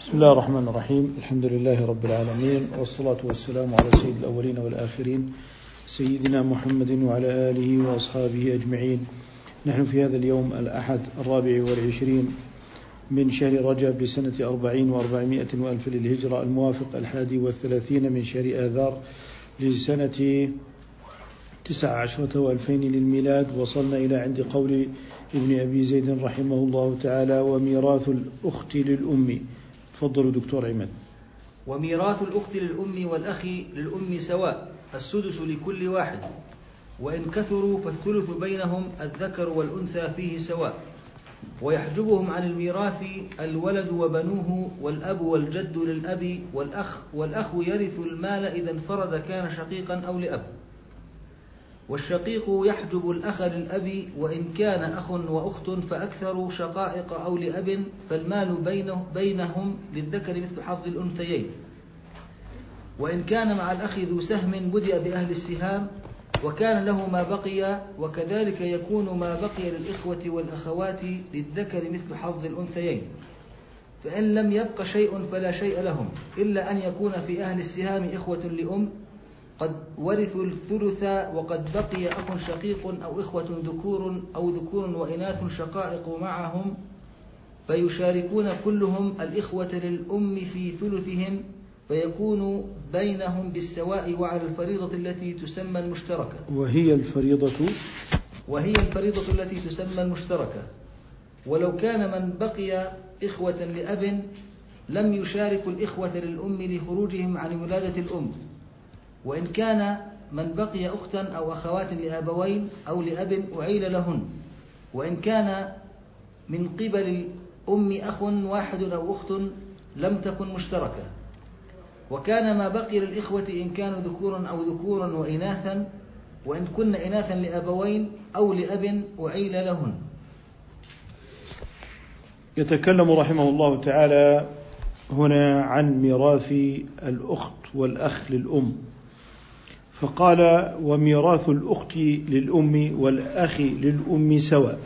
بسم الله الرحمن الرحيم. الحمد لله رب العالمين والصلاة والسلام على سيد الأولين والآخرين سيدنا محمد وعلى آله وأصحابه أجمعين. نحن في هذا اليوم الأحد الرابع والعشرين من شهر رجب لسنة أربعين وأربعمائة وألف للهجرة الموافق الحادي والثلاثين من شهر آذار لسنة تسع عشرة وألفين للميلاد. وصلنا إلى عند قول ابن أبي زيد رحمه الله تعالى وميراث الأخت للأم. تفضلوا دكتور عماد. وميراث الأخت للأم والأخ للأم سواء السدس لكل واحد. وإن كثروا فالثلث بينهم الذكر والأنثى فيه سواء. ويحجبهم عن الميراث الولد وبنوه والأب والجد للأب والأخ والأخ يرث المال إذا انفرد كان شقيقا أو لأب. والشقيق يحجب الأخ للأب وإن كان أخ وأخت فأكثر شقائق أو لأب فالمال بينه بينهم للذكر مثل حظ الأنثيين. وإن كان مع الأخ ذو سهم بدأ بأهل السهام وكان له ما بقي وكذلك يكون ما بقي للإخوة والأخوات للذكر مثل حظ الأنثيين. فإن لم يبق شيء فلا شيء لهم إلا أن يكون في أهل السهام إخوة لأم قد ورثوا الثلث وقد بقي أخ شقيق أو إخوة ذكور أو ذكور وإناث شقائق معهم فيشاركون كلهم الإخوة للأم في ثلثهم فيكون بينهم بالسواء وعلى الفريضة التي تسمى المشتركة. وهي الفريضة؟ وهي الفريضة التي تسمى المشتركة. ولو كان من بقي إخوة لأب لم يشارك الإخوة للأم لخروجهم عن ولادة الأم. وإن كان من بقي أختا أو أخوات لأبوين أو لأب أعيل لهن. وإن كان من قبل الأم أخ واحد أو أخت لم تكن مشتركة. وكان ما بقي للإخوة إن كانوا ذكورا أو ذكورا وإناثا وإن كن إناثا لأبوين أو لأب أعيل لهن. يتكلم رحمه الله تعالى هنا عن ميراث الأخت والأخ للأم. فقال وميراث الأخت للأم والأخ للأم سواء.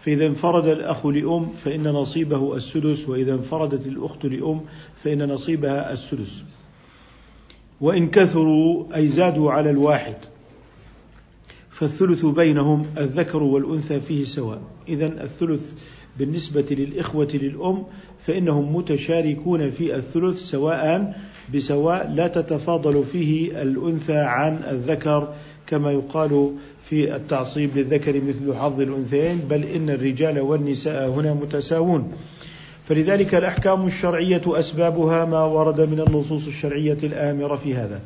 فإذا انفرد الأخ لأم فإن نصيبه السدس وإذا انفردت الأخت لأم فإن نصيبها السدس. وإن كثروا أي زادوا على الواحد فالثلث بينهم الذكر والأنثى فيه سواء. إذا الثلث بالنسبة للإخوة للأم فإنهم متشاركون في الثلث سواء بسواء لا تتفاضل فيه الأنثى عن الذكر كما يقال في التعصيب للذكر مثل حظ الأنثيين بل إن الرجال والنساء هنا متساوون. فلذلك الأحكام الشرعية أسبابها ما ورد من النصوص الشرعية الآمرة في هذا.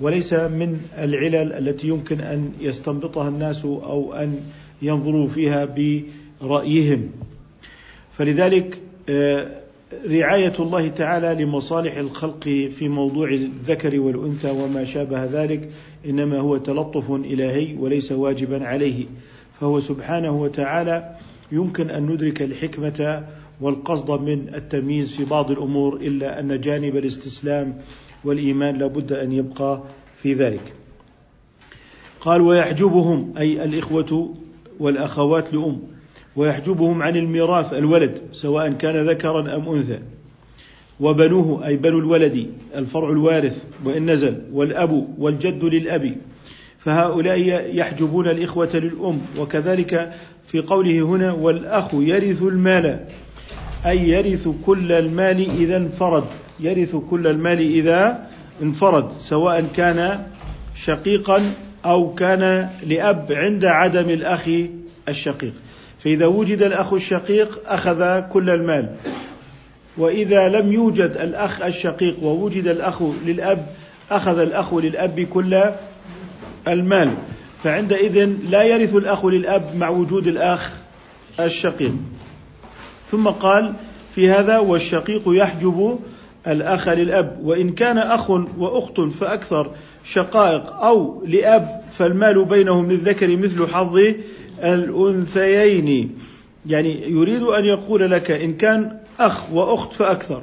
وليس من العلل التي يمكن أن يستنبطها الناس أو أن ينظروا فيها برأيهم. فلذلك آه، رعاية الله تعالى لمصالح الخلق في موضوع الذكر والأنثى وما شابه ذلك إنما هو تلطف إلهي وليس واجبا عليه. فهو سبحانه وتعالى يمكن أن ندرك الحكمة والقصد من التمييز في بعض الأمور إلا أن جانب الاستسلام والإيمان لابد أن يبقى في ذلك. قال ويحجبهم أي الإخوة والأخوات لأم. ويحجبهم عن الميراث الولد سواء كان ذكرا أم أنثى. وبنوه أي بنو الولد الفرع الوارث وإن نزل والأب والجد للأب. فهؤلاء يحجبون الإخوة للأم. وكذلك في قوله هنا والأخ يرث المال. أي يرث كل المال إذا انفرد. يرث كل المال إذا انفرد سواء كان شقيقا أو كان لأب عند عدم الأخ الشقيق. فإذا وجد الأخ الشقيق أخذ كل المال. وإذا لم يوجد الأخ الشقيق ووجد الأخ للأب أخذ الأخ للأب كل المال. فعندئذ لا يرث الأخ للأب مع وجود الأخ الشقيق. ثم قال في هذا والشقيق يحجب الأخ للأب. وإن كان أخ وأخت فأكثر شقائق أو لأب فالمال بينهم للذكر مثل حظ الأنثيين. يعني يريد أن يقول لك إن كان أخ وأخت فأكثر.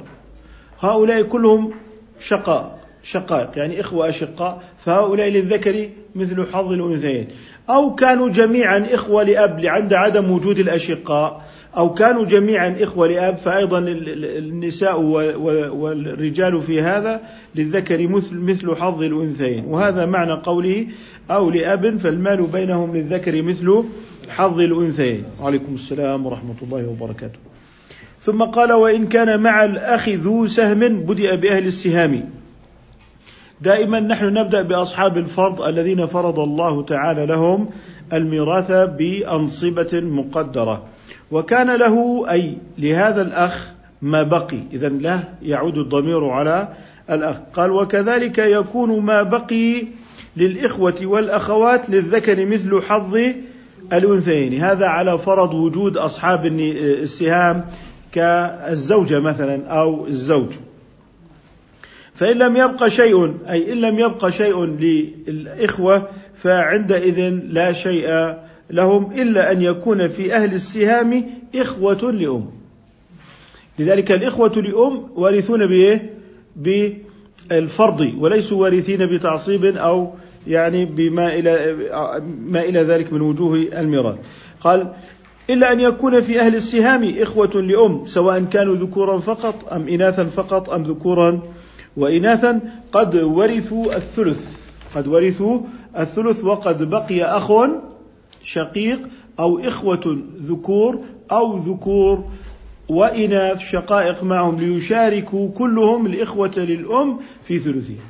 هؤلاء كلهم شقاء شقائق يعني إخوة أشقاء فهؤلاء للذكر مثل حظ الأنثيين. أو كانوا جميعا إخوة لأب عند عدم وجود الأشقاء. أو كانوا جميعا إخوة لأب فأيضا النساء والرجال في هذا للذكر مثل مثل حظ الأنثيين. وهذا معنى قوله أو لأب فالمال بينهم للذكر مثل حظ الأنثيين. وعليكم السلام ورحمة الله وبركاته. ثم قال وإن كان مع الأخ ذو سهم بدأ بأهل السهام. دائما نحن نبدأ بأصحاب الفرض الذين فرض الله تعالى لهم الميراث بأنصبة مقدرة. وكان له أي لهذا الأخ ما بقي. إذا له يعود الضمير على الأخ. قال وكذلك يكون ما بقي للإخوة والأخوات للذكر مثل حظ الأنثيين. هذا على فرض وجود أصحاب السهام كالزوجة مثلا أو الزوج. فإن لم يبق شيء أي إن لم يبق شيء للإخوة فعندئذ لا شيء لهم إلا أن يكون في أهل السهام إخوة لأم. لذلك الإخوة لأم وارثون بإيه؟ بالفرض وليسوا وارثين بتعصيب أو يعني بما إلى ما إلى ذلك من وجوه الميراث. قال إلا أن يكون في أهل السهام إخوة لأم سواء كانوا ذكورا فقط أم إناثا فقط أم ذكورا وإناثا قد ورثوا الثلث. قد ورثوا الثلث وقد بقي أخ شقيق أو إخوة ذكور أو ذكور وإناث شقائق معهم ليشاركوا كلهم الإخوة للأم في ثلثها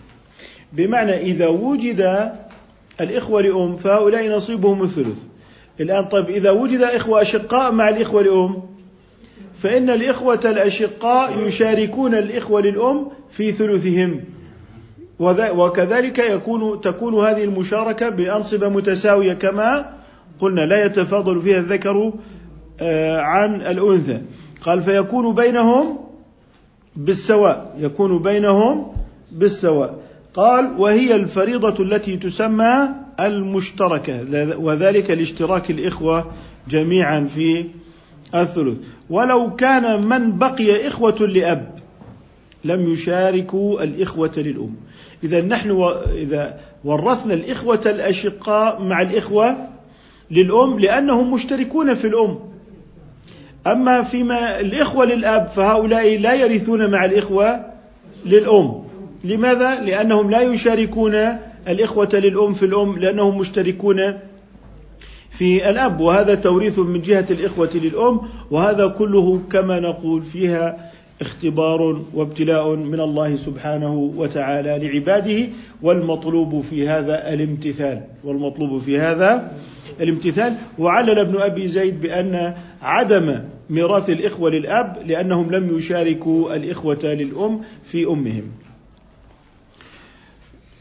بمعنى إذا وجد الإخوة لأم فهؤلاء نصيبهم الثلث. الآن طيب إذا وجد إخوة أشقاء مع الإخوة لأم فإن الإخوة الأشقاء يشاركون الإخوة للأم في ثلثهم. وكذلك يكون تكون هذه المشاركة بأنصبة متساوية كما قلنا لا يتفاضل فيها الذكر آه، عن الأنثى. قال فيكون بينهم بالسواء يكون بينهم بالسواء. قال وهي الفريضة التي تسمى المشتركة وذلك لاشتراك الإخوة جميعا في الثلث. ولو كان من بقي إخوة لأب لم يشاركوا الإخوة للأم. إذا نحن. إذا ورثنا الإخوة الأشقاء مع الإخوة للأم لأنهم مشتركون في الأم. أما فيما الإخوة للأب فهؤلاء لا يرثون مع الإخوة للأم. لماذا؟ لأنهم لا يشاركون الإخوة للأم في الأم لأنهم مشتركون في الأب. وهذا توريث من جهة الإخوة للأم وهذا كله كما نقول فيها اختبار وابتلاء من الله سبحانه وتعالى لعباده والمطلوب في هذا الامتثال. والمطلوب في هذا الامتثال وعلل ابن أبي زيد بأن عدم ميراث الإخوة للأب لأنهم لم يشاركوا الإخوة للأم في أمهم.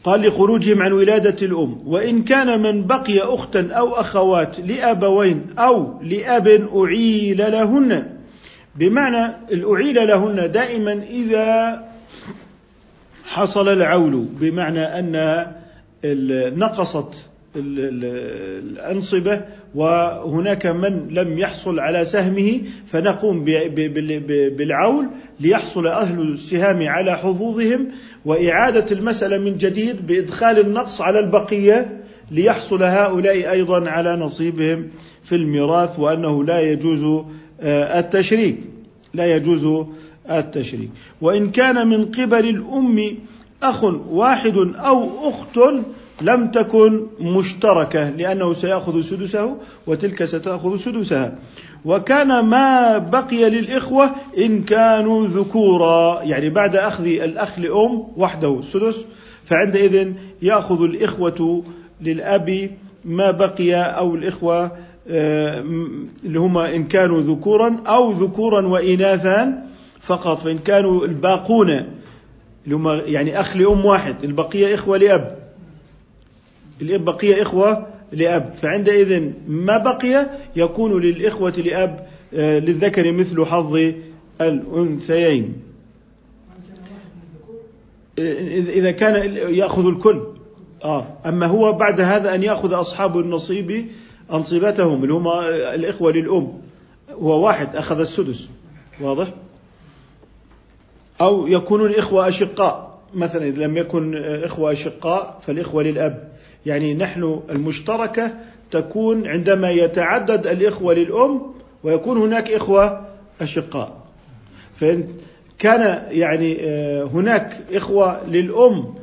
قال لخروجهم عن ولادة الأم وإن كان من بقي أختا أو أخوات لأبوين أو لأب أعيل لهن بمعنى الأعيل لهن دائما إذا حصل العول بمعنى أن نقصت الأنصبة وهناك من لم يحصل على سهمه فنقوم بالعول ليحصل أهل السهام على حظوظهم وإعادة المسألة من جديد بإدخال النقص على البقية ليحصل هؤلاء أيضا على نصيبهم في الميراث وأنه لا يجوز آه، التشريك. لا يجوز التشريك. وإن كان من قبل الأم أخ واحد أو أخت لم تكن مشتركة لأنه سيأخذ سدسه وتلك ستأخذ سدسها. وكان ما بقي للإخوة إن كانوا ذكورا يعني بعد أخذ الأخ لأم وحده السدس فعندئذ يأخذ الإخوة للأب ما بقي أو الإخوة آه، اللي هما إن كانوا ذكورا أو ذكورا وإناثا فقط فإن كانوا الباقون اللي يعني أخ لأم واحد البقية إخوة لأب. الأب بقية إخوة لأب. فعندئذ ما بقي يكون للإخوة لأب آه، للذكر مثل حظ الأنثيين. إذا كان يأخذ الكل. آه. أما هو بعد هذا أن يأخذ أصحاب النصيب أنصبتهم اللي هم الإخوة للأم. هو واحد أخذ السدس. واضح؟ أو يكونون إخوة أشقاء. مثلا إذا لم يكن إخوة أشقاء فالإخوة للأب. يعني نحن المشتركة تكون عندما يتعدد الإخوة للأم ويكون هناك إخوة أشقاء. فإن كان يعني آه، هناك إخوة للأم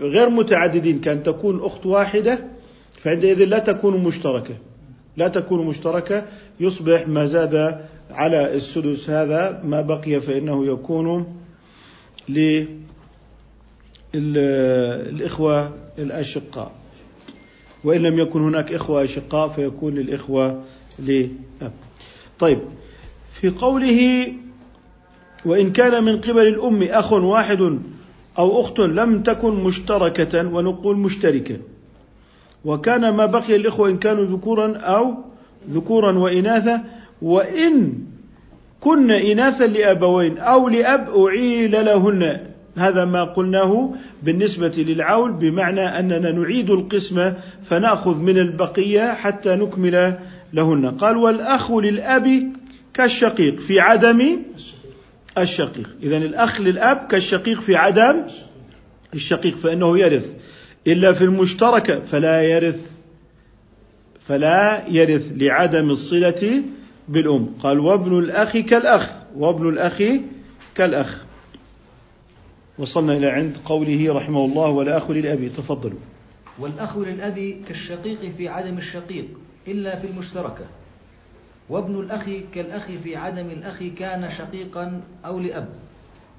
غير متعددين كان تكون أخت واحدة فعندئذ لا تكون مشتركة. لا تكون مشتركة يصبح ما زاد على السدس هذا ما بقي فإنه يكون للإخوة الأشقاء. وإن لم يكن هناك إخوة أشقاء فيكون للإخوة لأب طيب في قوله وإن كان من قبل الأم أخ واحد أو أخت لم تكن مشتركة ونقول مشتركة. وكان ما بقي الإخوة إن كانوا ذكورا أو ذكورا وإناثا وإن كن إناثا لأبوين أو لأب أعيل لهن. هذا ما قلناه بالنسبة للعول بمعنى أننا نعيد القسمة فنأخذ من البقية حتى نكمل لهن. قال والأخ للأب كالشقيق في عدم الشقيق. إذا الأخ للأب كالشقيق في عدم الشقيق فإنه يرث. إلا في المشتركة فلا يرث فلا يرث لعدم الصلة بالأم. قال وابن الأخ كالأخ وابن الأخ كالأخ. وصلنا إلى عند قوله رحمه الله والأخ للأب تفضلوا. والأخ للأب كالشقيق في عدم الشقيق إلا في المشتركة. وابن الأخ كالأخ في عدم الأخ كان شقيقا أو لأب.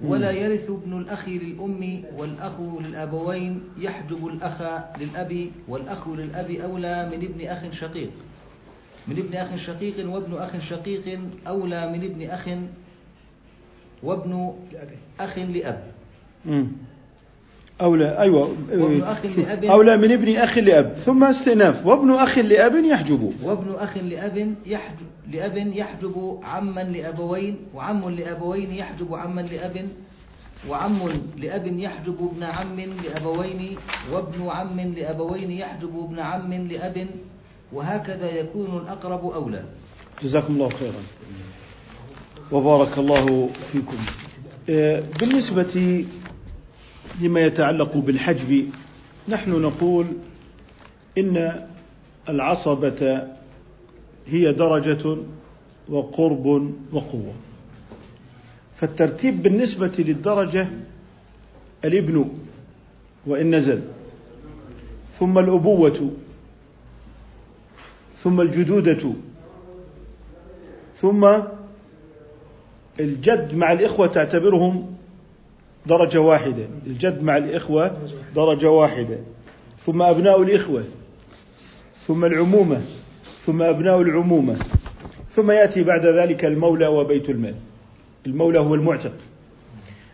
ولا يرث ابن الأخ للأم والأخ للأبوين يحجب الأخ للأب والأخ للأب أولى من ابن أخ شقيق. من ابن أخ شقيق وابن أخ شقيق أولى من ابن أخ وابن أخ لأب. أولى أيوة لأب. أولى من ابن أخ لأب ثم استئناف وابن أخ لأب يحجب. وابن أخ لأب يحجب لأب يحجب عما لأبوين وعم لأبوين يحجب عما لأب وعم لأب يحجب ابن عم لأبوين وابن عم لأبوين يحجب ابن عم لأب وهكذا يكون الأقرب أولى. جزاكم الله خيرا. وبارك الله فيكم. آه، بالنسبة لما يتعلق بالحجب نحن نقول إن العصبة هي درجة وقرب وقوة. فالترتيب بالنسبة للدرجة الابن وإن نزل ثم الأبوة ثم الجدودة ثم الجد مع الإخوة تعتبرهم درجة واحدة. الجد مع الإخوة درجة واحدة. ثم أبناء الإخوة. ثم العمومة. ثم أبناء العمومة. ثم يأتي بعد ذلك المولى وبيت المال. المولى هو المعتق.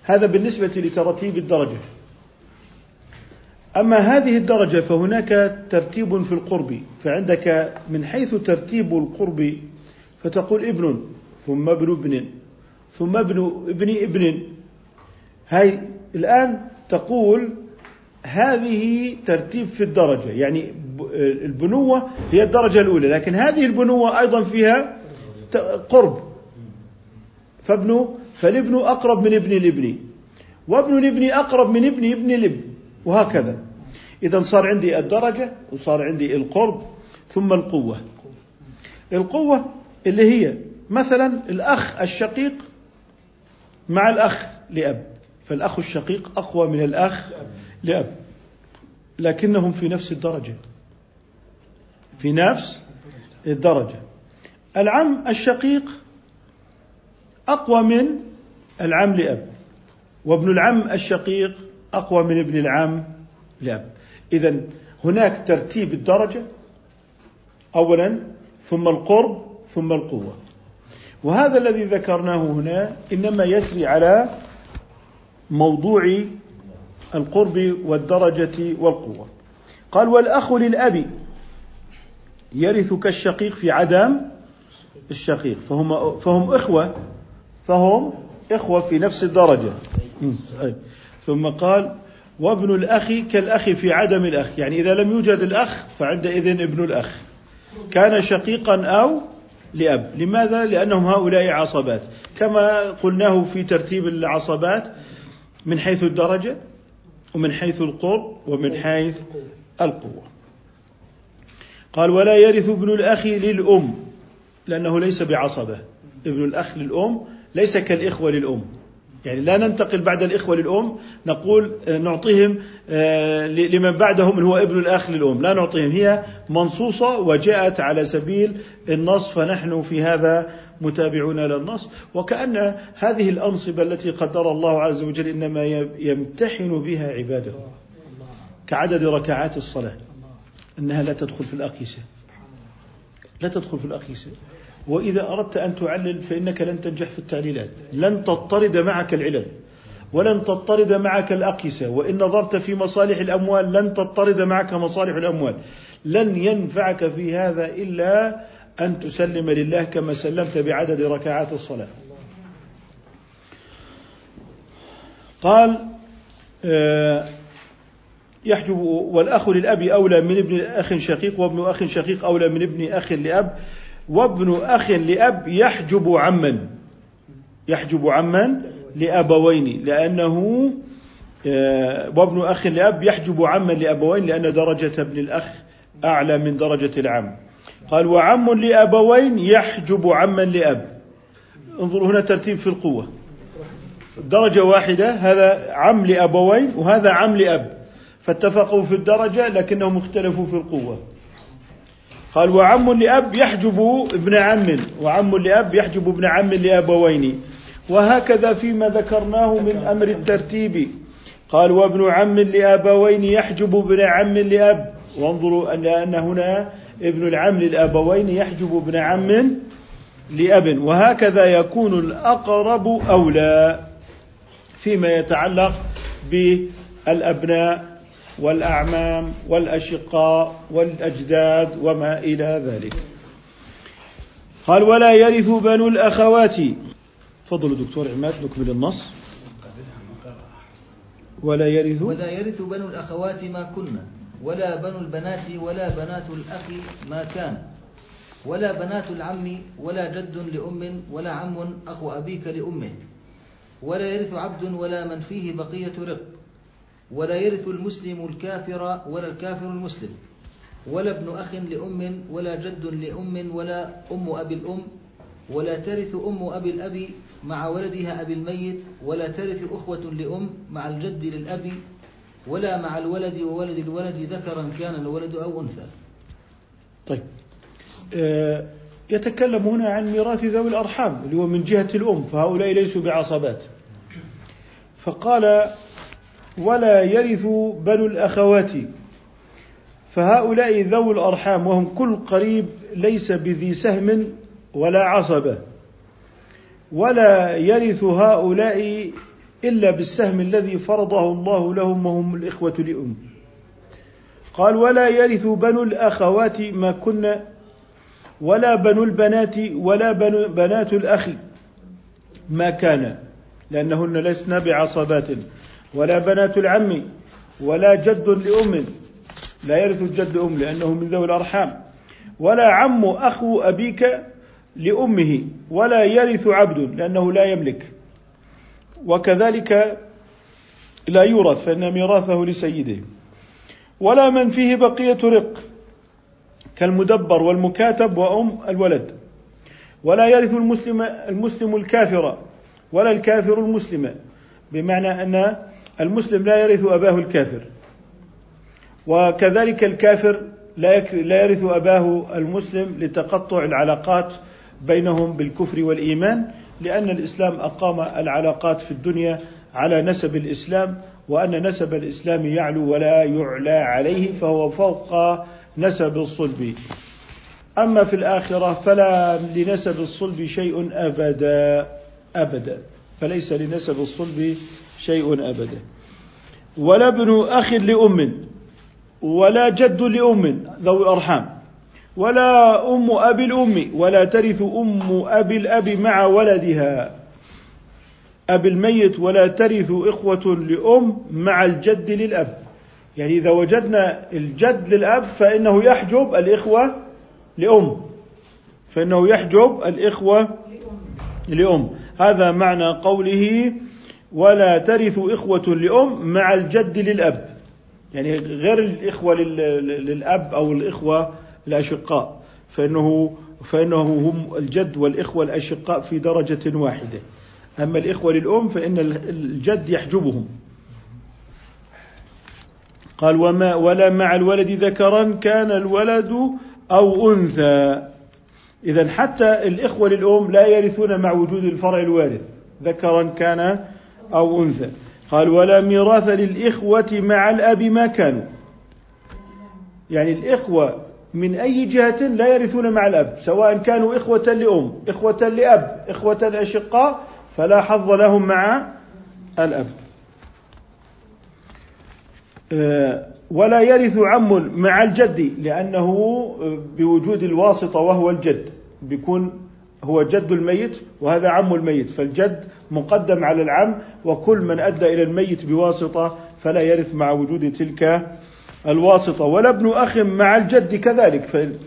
هذا بالنسبة لترتيب الدرجة. أما هذه الدرجة فهناك ترتيب في القرب. فعندك من حيث ترتيب القرب فتقول ابن ثم ابن ابن ثم ابن ابن ابن. هاي الآن تقول هذه ترتيب في الدرجة. يعني البنوة هي الدرجة الأولى لكن هذه البنوة أيضا فيها قرب. فابن فالابن أقرب من ابن الابن وابن الابن أقرب من ابن ابن الابن وهكذا. إذا صار عندي الدرجة وصار عندي القرب ثم القوة. القوة اللي هي مثلا الأخ الشقيق مع الأخ لأب. فالأخ الشقيق أقوى من الأخ لأب. لكنهم في نفس الدرجة. في نفس الدرجة. العم الشقيق أقوى من العم لأب. وابن العم الشقيق أقوى من ابن العم لأب. إذا هناك ترتيب الدرجة. أولا ثم القرب ثم القوة. وهذا الذي ذكرناه هنا إنما يسري على موضوع القرب والدرجة والقوة. قال والأخ للأب يرث كالشقيق في عدم الشقيق. فهم فهم إخوة فهم إخوة في نفس الدرجة. ثم قال وابن الأخ كالأخ في عدم الأخ. يعني إذا لم يوجد الأخ فعندئذ ابن الأخ. كان شقيقا أو لأب. لماذا؟ لأنهم هؤلاء عصبات. كما قلناه في ترتيب العصبات من حيث الدرجة ومن حيث القرب ومن حيث القوة. قال ولا يرث ابن الأخ للأم لأنه ليس بعصبة. ابن الأخ للأم ليس كالإخوة للأم. يعني لا ننتقل بعد الإخوة للأم نقول آه، نعطيهم آه، لمن بعدهم اللي هو ابن الأخ للأم. لا نعطيهم هي منصوصة وجاءت على سبيل النص فنحن في هذا متابعون للنص وكأن هذه الأنصبة التي قدر الله عز وجل إنما يمتحن بها عباده كعدد ركعات الصلاة. أنها لا تدخل في الأقيسة. لا تدخل في الأقيسة. وإذا أردت أن تعلل فإنك لن تنجح في التعليلات. لن تضطرد معك العلل. ولن تضطرد معك الأقيسة. وإن نظرت في مصالح الأموال لن تضطرد معك مصالح الأموال. لن ينفعك في هذا إلا أن تسلم لله كما سلمت بعدد ركعات الصلاة. قال آه، يحجب والأخ للأب أولى من ابن أخ شقيق وابن أخ شقيق أولى من ابن أخ لأب وابن أخ لأب يحجب عما. يحجب عما لأبوين لأنه آه، وابن أخ لأب يحجب عما لأبوين لأن درجة ابن الأخ أعلى من درجة العم. قال وعم لأبوين يحجب عما لأب. انظروا هنا ترتيب في القوة. درجة واحدة هذا عم لأبوين وهذا عم لأب. فاتفقوا في الدرجة لكنهم اختلفوا في القوة. قال وعم لأب يحجب ابن عم وعم لأب يحجب ابن عم لأبوين. وهكذا فيما ذكرناه من أمر الترتيب. قال وابن عم لأبوين يحجب ابن عم لأب. وانظروا أن هنا ابن العم للأبوين يحجب ابن عم لأب وهكذا يكون الأقرب أولى فيما يتعلق بالأبناء والأعمام والأشقاء والأجداد وما إلى ذلك. قال ولا يرث بنو الأخوات. تفضلوا دكتور عماد نكمل النص. ولا يرث ولا يرث بنو الأخوات ما كنا. ولا بنو البنات ولا بنات الأخ ما كان ولا بنات العم ولا جد لأم ولا عم أخو أبيك لأمه ولا يرث عبد ولا من فيه بقية رق ولا يرث المسلم الكافر ولا الكافر المسلم ولا ابن أخ لأم ولا جد لأم ولا أم أبي الأم ولا ترث أم أبي الأب مع ولدها أبي الميت ولا ترث أخوة لأم مع الجد للأب ولا مع الولد وولد الولد ذكرا كان الولد أو أنثى. طيب. آه يتكلم هنا عن ميراث ذوي الأرحام اللي هو من جهة الأم فهؤلاء ليسوا بعصبات. فقال ولا يرث بنو الأخوات. فهؤلاء ذوي الأرحام وهم كل قريب ليس بذي سهم ولا عصبة. ولا يرث هؤلاء إلا بالسهم الذي فرضه الله لهم وهم الإخوة لأم قال ولا يرث بنو الأخوات ما كنا ولا بنو البنات ولا بنو بنات الأخ ما كان لأنهن لسن بعصبات ولا بنات العم ولا جد لأم لا يرث الجد أم لأنه من ذوي الأرحام ولا عم أخو أبيك لأمه ولا يرث عبد لأنه لا يملك. وكذلك لا يورث فإن ميراثه لسيده. ولا من فيه بقية رق كالمدبر والمكاتب وأم الولد. ولا يرث المسلم المسلم الكافر ولا الكافر المسلم بمعنى أن المسلم لا يرث أباه الكافر. وكذلك الكافر لا يرث أباه المسلم لتقطع العلاقات بينهم بالكفر والإيمان لأن الإسلام أقام العلاقات في الدنيا على نسب الإسلام وأن نسب الإسلام يعلو ولا يعلى عليه فهو فوق نسب الصلب. أما في الآخرة فلا لنسب الصلب شيء أبدا أبدا. فليس لنسب الصلب شيء أبدا. ولا ابن أخ لأم ولا جد لأم ذوي أرحام. ولا أم أبي الأم ولا ترث أم أبي الأب مع ولدها. أبي الميت ولا ترث إخوة لأم مع الجد للأب. يعني إذا وجدنا الجد للأب فإنه يحجب الإخوة لأم. فإنه يحجب الإخوة لأم. هذا معنى قوله ولا ترث إخوة لأم مع الجد للأب. يعني غير الإخوة للأب أو الإخوة الأشقاء فإنه فإنه هم الجد والإخوة الأشقاء في درجة واحدة. أما الإخوة للأم فإن الجد يحجبهم. قال وما ولا مع الولد ذكرا كان الولد أو أنثى. إذا حتى الإخوة للأم لا يرثون مع وجود الفرع الوارث ذكرا كان أو أنثى. قال ولا ميراث للإخوة مع الأب ما كانوا. يعني الإخوة من أي جهة لا يرثون مع الأب سواء كانوا إخوة لأم إخوة لأب إخوة أشقاء فلا حظ لهم مع الأب. آه، ولا يرث عم مع الجد لأنه بوجود الواسطة وهو الجد بيكون هو جد الميت وهذا عم الميت فالجد مقدم على العم وكل من أدى إلى الميت بواسطة فلا يرث مع وجود تلك الواسطة. ولا ابن أخ مع الجد كذلك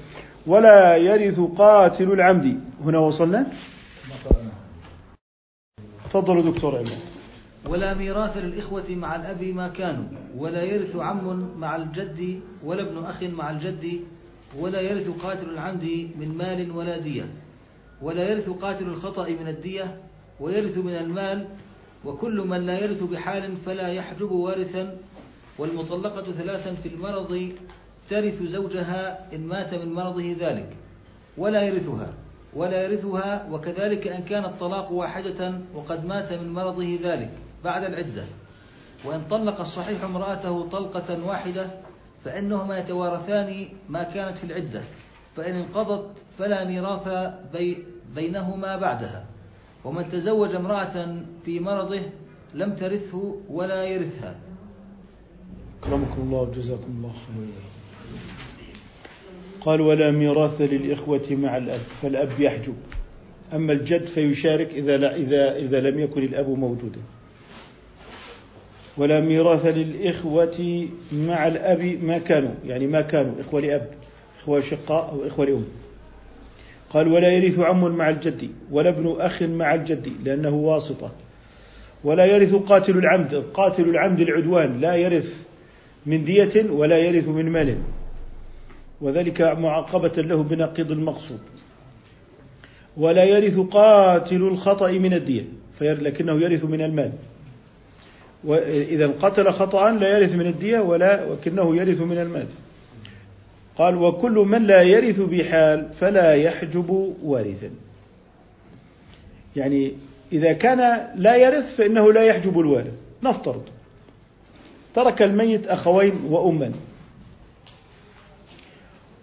ولا يرث قاتل العمد. هنا وصلنا؟ تفضلوا دكتور عماد. ولا ميراث للإخوة مع الأب ما كانوا ولا يرث عم مع الجد ولا ابن أخ مع الجد ولا يرث قاتل العمد من مال ولا دية ولا يرث قاتل الخطأ من الدية ويرث من المال وكل من لا يرث بحال فلا يحجب وارثا والمطلقة ثلاثا في المرض ترث زوجها إن مات من مرضه ذلك ولا يرثها ولا يرثها وكذلك إن كان الطلاق واحدة وقد مات من مرضه ذلك بعد العدة. وإن طلق الصحيح امرأته طلقة واحدة فإنهما يتوارثان ما كانت في العدة فإن انقضت فلا ميراث بي بينهما بعدها. ومن تزوج امرأة في مرضه لم ترثه ولا يرثها. أكرمكم الله وجزاكم الله خيرا. قال ولا ميراث للإخوة مع الأب فالأب يحجب. أما الجد فيشارك إذا لا إذا إذا لم يكن الأب موجودا. ولا ميراث للإخوة مع الأب ما كانوا. يعني ما كانوا إخوة لأب إخوة شقاء أو إخوة لأم. قال ولا يرث عم مع الجد ولا ابن أخ مع الجد لأنه واسطة. ولا يرث قاتل العمد قاتل العمد العدوان لا يرث من دية ولا يرث من مال. وذلك معاقبة له بنقيض المقصود. ولا يرث قاتل الخطأ من الدية لكنه يرث من المال. وإذا قتل خطأ لا يرث من الدية ولا ولكنه يرث من المال. قال وكل من لا يرث بحال فلا يحجب وارثا. يعني إذا كان لا يرث فإنه لا يحجب الوارث. نفترض. ترك الميت أخوين وأما.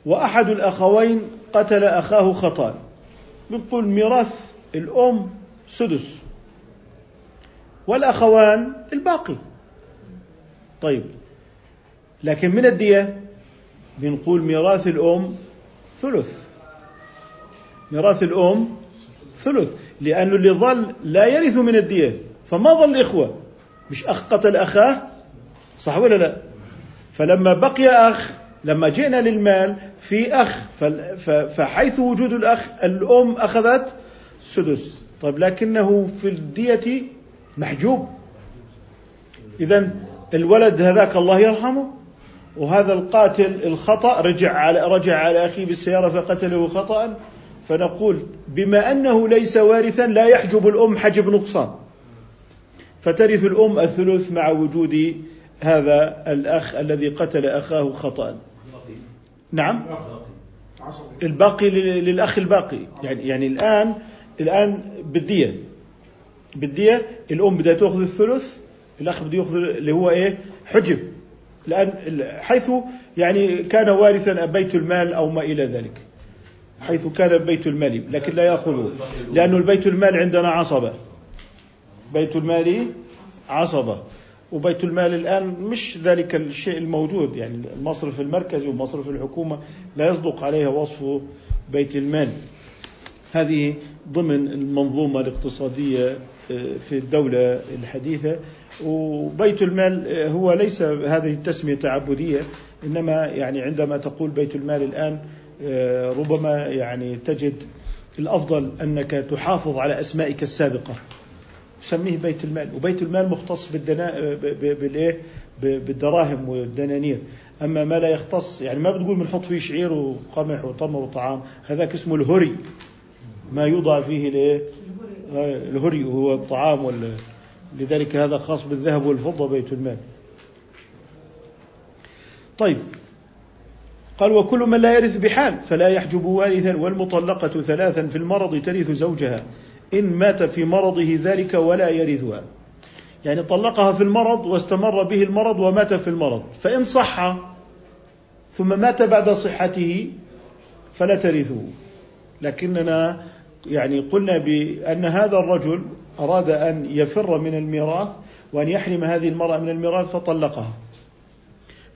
وأحد الأخوين قتل أخاه خطأ. نقول ميراث الأم سدس. والأخوان الباقي. طيب. لكن من الدية؟ بنقول ميراث الأم ثلث. ميراث الأم ثلث. لأنه اللي ظل لا يرث من الدية. فما ظل إخوة مش أخ قتل أخاه صح ولا لا؟ فلما بقي أخ لما جئنا للمال في أخ فحيث وجود الأخ الأم أخذت سدس. طيب لكنه في الدية محجوب. إذا الولد هذاك الله يرحمه وهذا القاتل الخطأ رجع على رجع على أخيه بالسيارة فقتله خطأ. فنقول بما أنه ليس وارثا لا يحجب الأم حجب نقصان. فترث الأم الثلث مع وجود هذا الأخ الذي قتل أخاه خطأ. نعم. الباقي. للأخ الباقي. يعني يعني الآن الآن بالدية. بالدية الأم بدها تأخذ الثلث الأخ بده يأخذ اللي هو إيه؟ حجب. الآن حيث يعني كان وارثا بيت المال أو ما إلى ذلك. حيث كان بيت المال لكن لا يأخذه. لأنه البيت المال عندنا عصبة. بيت المال عصبة. وبيت المال الآن مش ذلك الشيء الموجود. يعني المصرف المركزي ومصرف الحكومة لا يصدق عليها وصف بيت المال. هذه ضمن المنظومة الاقتصادية آه، في الدولة الحديثة. وبيت المال آه، هو ليس هذه التسمية تعبدية إنما يعني عندما تقول بيت المال الآن آه، ربما يعني تجد الأفضل أنك تحافظ على أسمائك السابقة. سميه بيت المال وبيت المال مختص بالدنا بالايه؟ بالدراهم والدنانير. أما ما لا يختص يعني ما بتقول بنحط فيه شعير وقمح وتمر وطعام هذاك اسمه الهري. ما يوضع فيه الايه؟ آه، الهري وهو الطعام وال لذلك هذا خاص بالذهب والفضة بيت المال. طيب. قال وكل من لا يرث بحال فلا يحجب وارثا والمطلقة ثلاثا في المرض ترث زوجها. إن مات في مرضه ذلك ولا يرثها. يعني طلقها في المرض واستمر به المرض ومات في المرض. فإن صح ثم مات بعد صحته فلا ترثه. لكننا يعني قلنا بأن هذا الرجل أراد أن يفر من الميراث وأن يحرم هذه المرأة من الميراث فطلقها.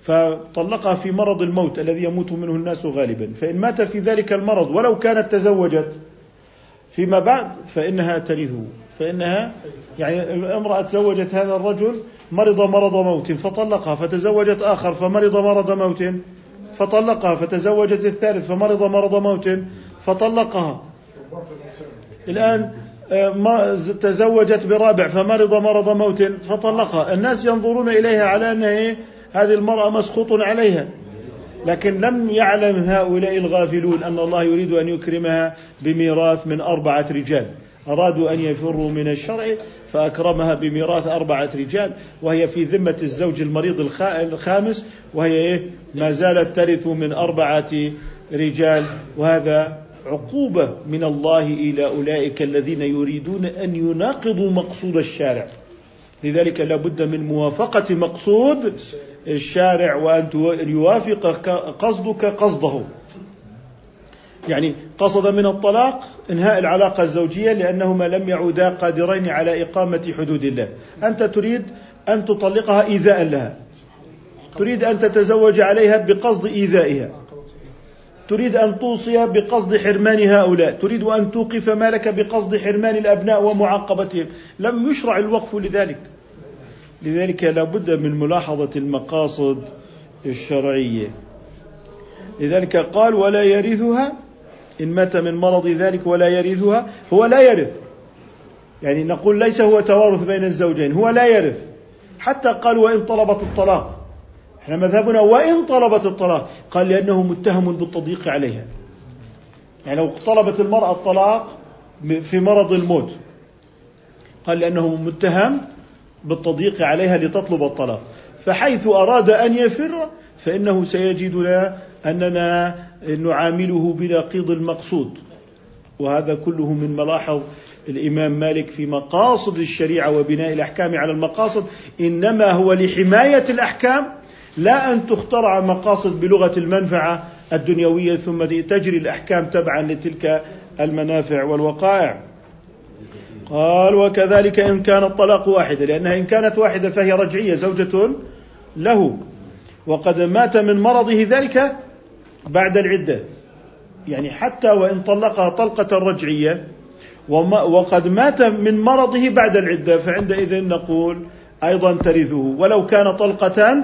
فطلقها في مرض الموت الذي يموت منه الناس غالبا. فإن مات في ذلك المرض ولو كانت تزوجت فيما بعد فإنها ترثه. فإنها يعني الامرأة تزوجت هذا الرجل مرض مرض موت فطلقها فتزوجت آخر فمرض مرض موت فطلقها فتزوجت الثالث فمرض مرض موت فطلقها. الآن آه، تزوجت برابع فمرض مرض موت فطلقها. الناس ينظرون إليها على أنها هذه المرأة مسخوط عليها. لكن لم يعلم هؤلاء الغافلون أن الله يريد أن يكرمها بميراث من أربعة رجال. أرادوا أن يفروا من الشرع فأكرمها بميراث أربعة رجال وهي في ذمة الزوج المريض الخامس وهي إيه؟ ما زالت ترث من أربعة رجال. وهذا عقوبة من الله إلى أولئك الذين يريدون أن يناقضوا مقصود الشارع. لذلك لابد من موافقة مقصود الشارع وأن يوافق قصدك قصده. يعني قصد من الطلاق إنهاء العلاقة الزوجية لأنهما لم يعودا قادرين على إقامة حدود الله. أنت تريد أن تطلقها إيذاء لها. تريد أن تتزوج عليها بقصد إيذائها. تريد أن توصي بقصد حرمان هؤلاء. تريد أن توقف مالك بقصد حرمان الأبناء ومعاقبتهم. لم يشرع الوقف لذلك. لذلك لا بد من ملاحظة المقاصد الشرعية. لذلك قال ولا يرثها. إن مات من مرض ذلك ولا يرثها. هو لا يرث. يعني نقول ليس هو توارث بين الزوجين هو لا يرث. حتى قال وإن طلبت الطلاق. إحنا مذهبنا وإن طلبت الطلاق. قال لأنه متهم بالتضييق عليها. يعني لو طلبت المرأة الطلاق في مرض الموت. قال لأنه متهم بالتضييق عليها لتطلب الطلاق. فحيث أراد أن يفر فإنه سيجد أننا نعامله بنقيض المقصود. وهذا كله من ملاحظ الإمام مالك في مقاصد الشريعة وبناء الأحكام على المقاصد. إنما هو لحماية الأحكام لا أن تخترع مقاصد بلغة المنفعة الدنيوية ثم تجري الأحكام تبعا لتلك المنافع والوقائع. قال وكذلك إن كان الطلاق واحدة لأنها إن كانت واحدة فهي رجعية زوجة له. وقد مات من مرضه ذلك بعد العدة. يعني حتى وإن طلقها طلقة رجعية وقد مات من مرضه بعد العدة. فعندئذ نقول أيضا ترثه ولو كان طلقة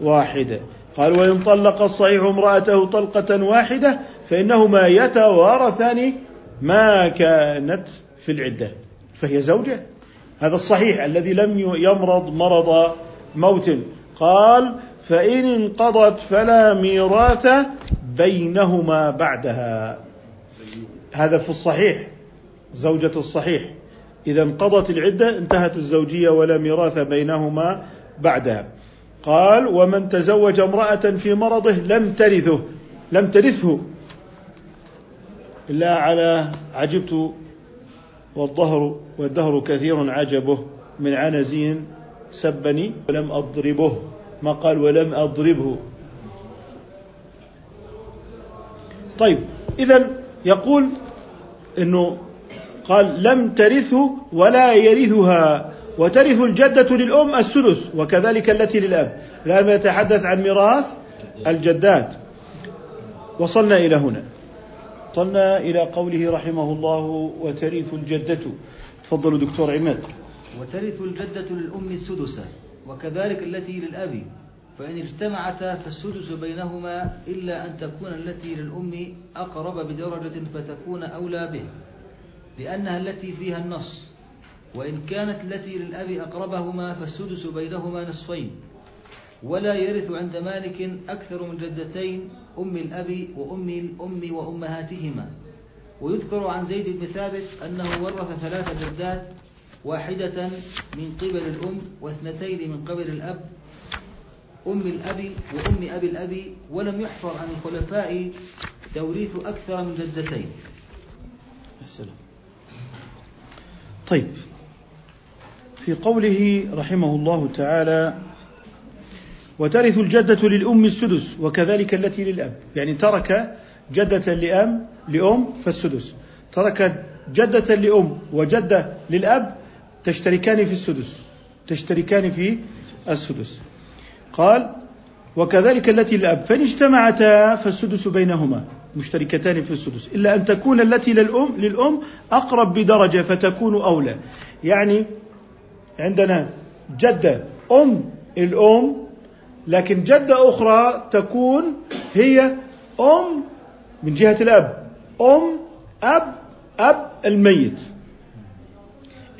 واحدة. قال وإن طلق الصحيح امرأته طلقة واحدة فإنهما يتوارثان ما كانت في العدة فهي زوجة. هذا الصحيح الذي لم يمرض مرض موت. قال فإن انقضت فلا ميراث بينهما بعدها. هذا في الصحيح زوجة الصحيح. إذا انقضت العدة انتهت الزوجية ولا ميراث بينهما بعدها. قال ومن تزوج امرأة في مرضه لم ترثه لم ترثه. إلا على عجبت والظهر والدهر كثير عجبه من عنزين سبني ولم أضربه ما قال ولم أضربه. طيب إذا يقول أنه قال لم ترثه ولا يرثها وترث الجدة للأم السدس وكذلك التي للأب. الآن يتحدث عن ميراث الجدات. وصلنا إلى هنا. وصلنا إلى قوله رحمه الله وترث الجدة. تفضلوا دكتور عماد. وترث الجدة للأم السدس وكذلك التي للأب. فإن اجتمعتا فالسدس بينهما إلا أن تكون التي للأم أقرب بدرجة فتكون أولى به لأنها التي فيها النص. وإن كانت التي للأب أقربهما فالسدس بينهما نصفين. ولا يرث عند مالك أكثر من جدتين أم الأب وأم الأم وأمهاتهما. ويذكر عن زيد بن ثابت أنه ورث ثلاث جدات واحدة من قبل الأم واثنتين من قبل الأب أم الأب وأم أبي الأب ولم يحفظ عن الخلفاء توريث أكثر من جدتين. السلام طيب. في قوله رحمه الله تعالى وترث الجدة للأم السدس وكذلك التي للأب. يعني ترك جدة لأم لأم فالسدس. ترك جدة لأم وجدة للأب تشتركان في السدس. تشتركان في السدس. قال وكذلك التي للأب. فإن اجتمعتا فالسدس بينهما مشتركتان في السدس. إلا أن تكون التي للأم للأم أقرب بدرجة فتكون أولى. يعني عندنا جدة أم الأم لكن جدة أخرى تكون هي أم من جهة الأب. أم أب أب الميت.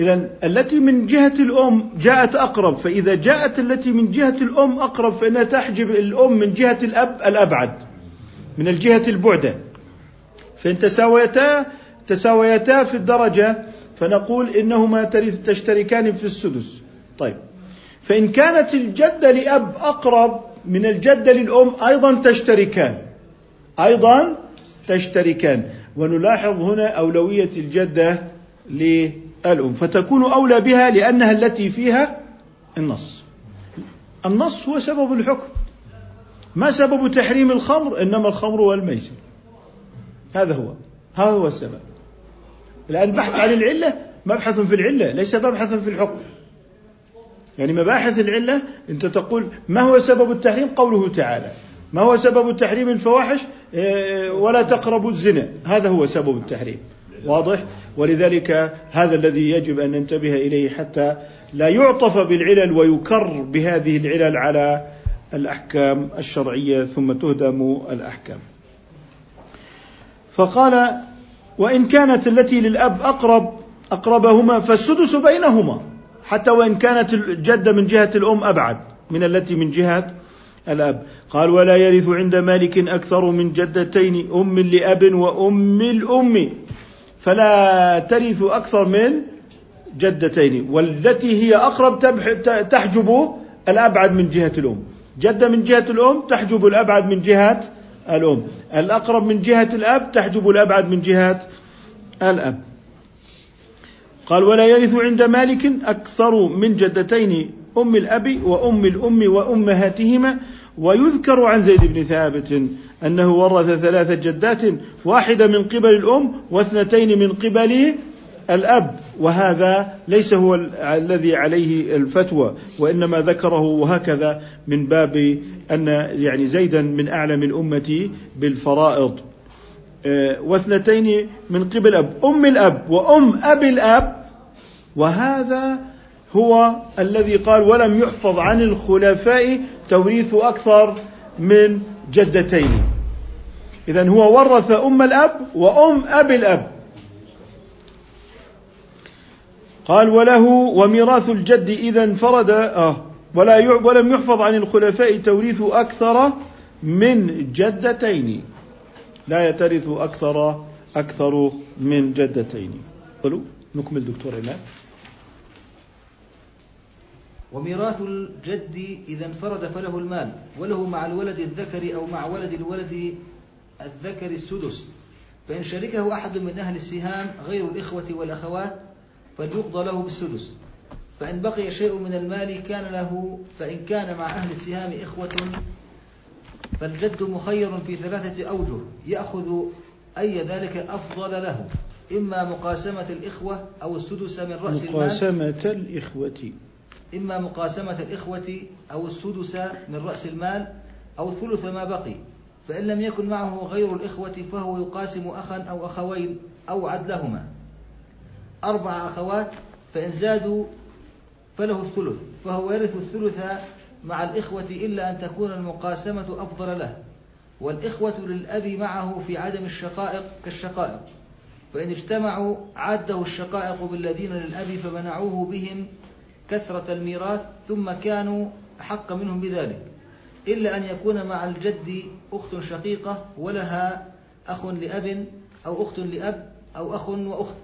إذا التي من جهة الأم جاءت أقرب فإذا جاءت التي من جهة الأم أقرب فإنها تحجب الأم من جهة الأب الأبعد من الجهة البعدة. فإن تساويتا تساويتا في الدرجة فنقول إنهما تشتركان في السدس. طيب. فإن كانت الجدة لأب أقرب من الجدة للأم أيضا تشتركان. أيضا تشتركان. ونلاحظ هنا أولوية الجدة للأم. فتكون أولى بها لأنها التي فيها النص. النص هو سبب الحكم. ما سبب تحريم الخمر؟ إنما الخمر والميسر. هذا هو. هذا هو السبب. الآن بحث عن العلة. مبحث في العلة. ليس مبحثا في الحكم. يعني مباحث العلة أنت تقول ما هو سبب التحريم؟ قوله تعالى. ما هو سبب تحريم الفواحش؟ إيه، ولا تقربوا الزنا. هذا هو سبب التحريم. واضح؟ ولذلك هذا الذي يجب أن ننتبه إليه حتى لا يعطف بالعلل ويكر بهذه العلل على الأحكام الشرعية ثم تهدم الأحكام. فقال وإن كانت التي للأب أقرب أقربهما فالسدس بينهما. حتى وإن كانت الجدة من جهة الأم أبعد من التي من جهة الأب. قال ولا يرث عند مالك أكثر من جدتين أم لأب وأم الأم فلا ترث أكثر من جدتين. والتي هي أقرب تحجب الأبعد من جهة الأم. جدة من جهة الأم تحجب الأبعد من جهة الأم. الأقرب من جهة الأب تحجب الأبعد من جهة الأب. قال ولا يرث عند مالك أكثر من جدتين أم الأب وأم الأم وأمهاتهما. ويذكر عن زيد بن ثابت أنه ورث ثلاث جدات واحدة من قبل الأم واثنتين من قبل الأب. وهذا ليس هو الذي عليه الفتوى وإنما ذكره وهكذا من باب أن يعني زيدا من أعلم الأمة بالفرائض. آه، واثنتين من قبل أب أم الأب وأم أبي الأب وهذا هو الذي قال ولم يحفظ عن الخلفاء توريث أكثر من جدتين. إذا هو ورث أم الأب وأم أبي الأب. قال وله وميراث الجد إذا انفرد. آه. ولا ولم يحفظ عن الخلفاء توريث أكثر من جدتين. لا يترث أكثر أكثر من جدتين. قلوا نكمل دكتور عماد وميراث الجد إذا انفرد فله المال وله مع الولد الذكر أو مع ولد الولد الذكر السدس. فإن شركه أحد من أهل السهام غير الإخوة والأخوات فليقضى له بالسدس. فإن بقي شيء من المال كان له فإن كان مع أهل السهام إخوة فالجد مخير في ثلاثة أوجه يأخذ أي ذلك أفضل له إما مقاسمة الإخوة أو السدس من رأس المال. مقاسمة الإخوة. إما مقاسمة الإخوة أو السدس من رأس المال أو ثلث ما بقي فإن لم يكن معه غير الإخوة فهو يقاسم أخا أو أخوين أو عدلهما. أربع أخوات فإن زادوا فله الثلث فهو يرث الثلث مع الإخوة إلا أن تكون المقاسمة أفضل له والإخوة للأب معه في عدم الشقائق كالشقائق فإن اجتمعوا عاده الشقائق بالذين للأب فمنعوه بهم كثرة الميراث ثم كانوا أحق منهم بذلك. إلا أن يكون مع الجد أخت شقيقة ولها أخ لأب أو أخت لأب أو أخ وأخت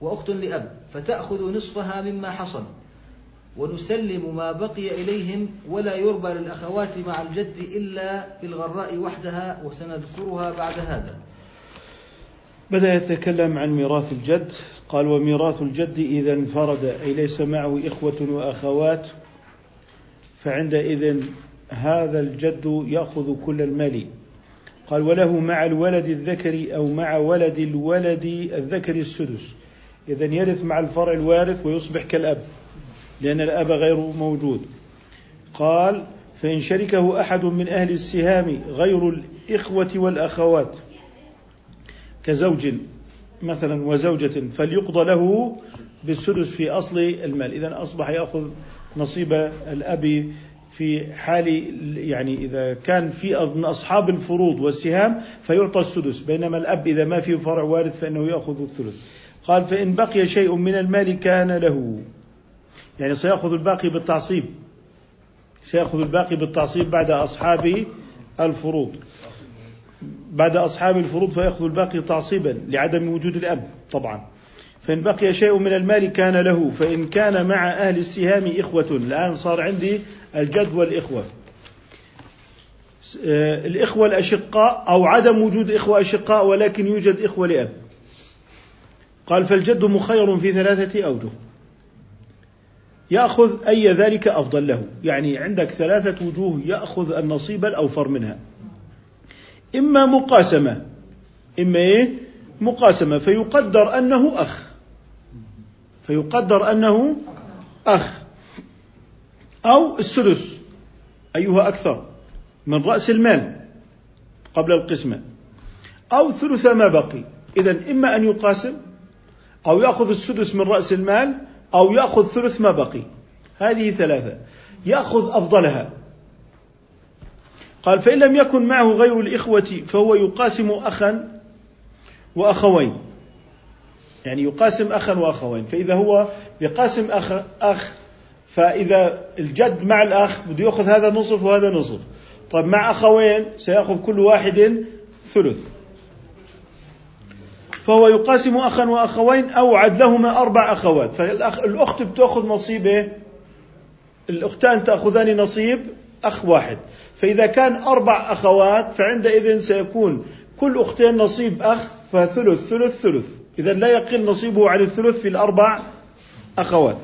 وأخت لأب فتأخذ نصفها مما حصل. ونسلم ما بقي إليهم ولا يربى للأخوات مع الجد إلا في الغراء وحدها وسنذكرها بعد هذا. بدأ يتكلم عن ميراث الجد. قال وميراث الجد إذا انفرد أي ليس معه إخوة وأخوات فعندئذ هذا الجد يأخذ كل المال. قال وله مع الولد الذكر أو مع ولد الولد الذكر السدس. إذا يرث مع الفرع الوارث ويصبح كالأب لأن الأب غير موجود. قال فإن شركه أحد من أهل السهام غير الإخوة والأخوات. كزوج مثلا وزوجة فليقضى له بالسدس في أصل المال. إذا أصبح يأخذ نصيب الأب في حال يعني إذا كان في من أصحاب الفروض والسهام فيعطى السدس بينما الأب إذا ما فيه فرع وارث فإنه يأخذ الثلث. قال فإن بقي شيء من المال كان له. يعني سيأخذ الباقي بالتعصيب. سيأخذ الباقي بالتعصيب بعد أصحاب الفروض. بعد أصحاب الفروض فيأخذ الباقي تعصيبا لعدم وجود الأب طبعا. فإن بقي شيء من المال كان له فإن كان مع أهل السهام إخوة. الآن صار عندي الجد والإخوة. آه، الإخوة الأشقاء أو عدم وجود إخوة أشقاء ولكن يوجد إخوة لأب. قال فالجد مخير في ثلاثة أوجه. يأخذ أي ذلك أفضل له. يعني عندك ثلاثة وجوه يأخذ النصيب الأوفر منها. إما مقاسمة إما إيه؟ مقاسمة. فيقدر أنه أخ. فيقدر أنه أخ. أو السدس. أيها أكثر. من رأس المال. قبل القسمة. أو ثلث ما بقي. إذا إما أن يقاسم أو يأخذ السدس من رأس المال أو يأخذ ثلث ما بقي. هذه ثلاثة. يأخذ أفضلها. قال فإن لم يكن معه غير الإخوة فهو يقاسم أخا وأخوين. يعني يقاسم أخا وأخوين. فإذا هو يقاسم أخ أخ فإذا الجد مع الأخ بده يأخذ هذا نصف وهذا نصف طيب مع أخوين سيأخذ كل واحد ثلث. فهو يقاسم أخا وأخوين أو عدلهما أربع أخوات. فالأخت بتأخذ نصيبه الأختان تأخذان نصيب أخ واحد. فإذا كان أربع أخوات فعندئذ سيكون كل أختين نصيب أخ فثلث ثلث ثلث. إذا لا يقل نصيبه عن الثلث في الأربع أخوات.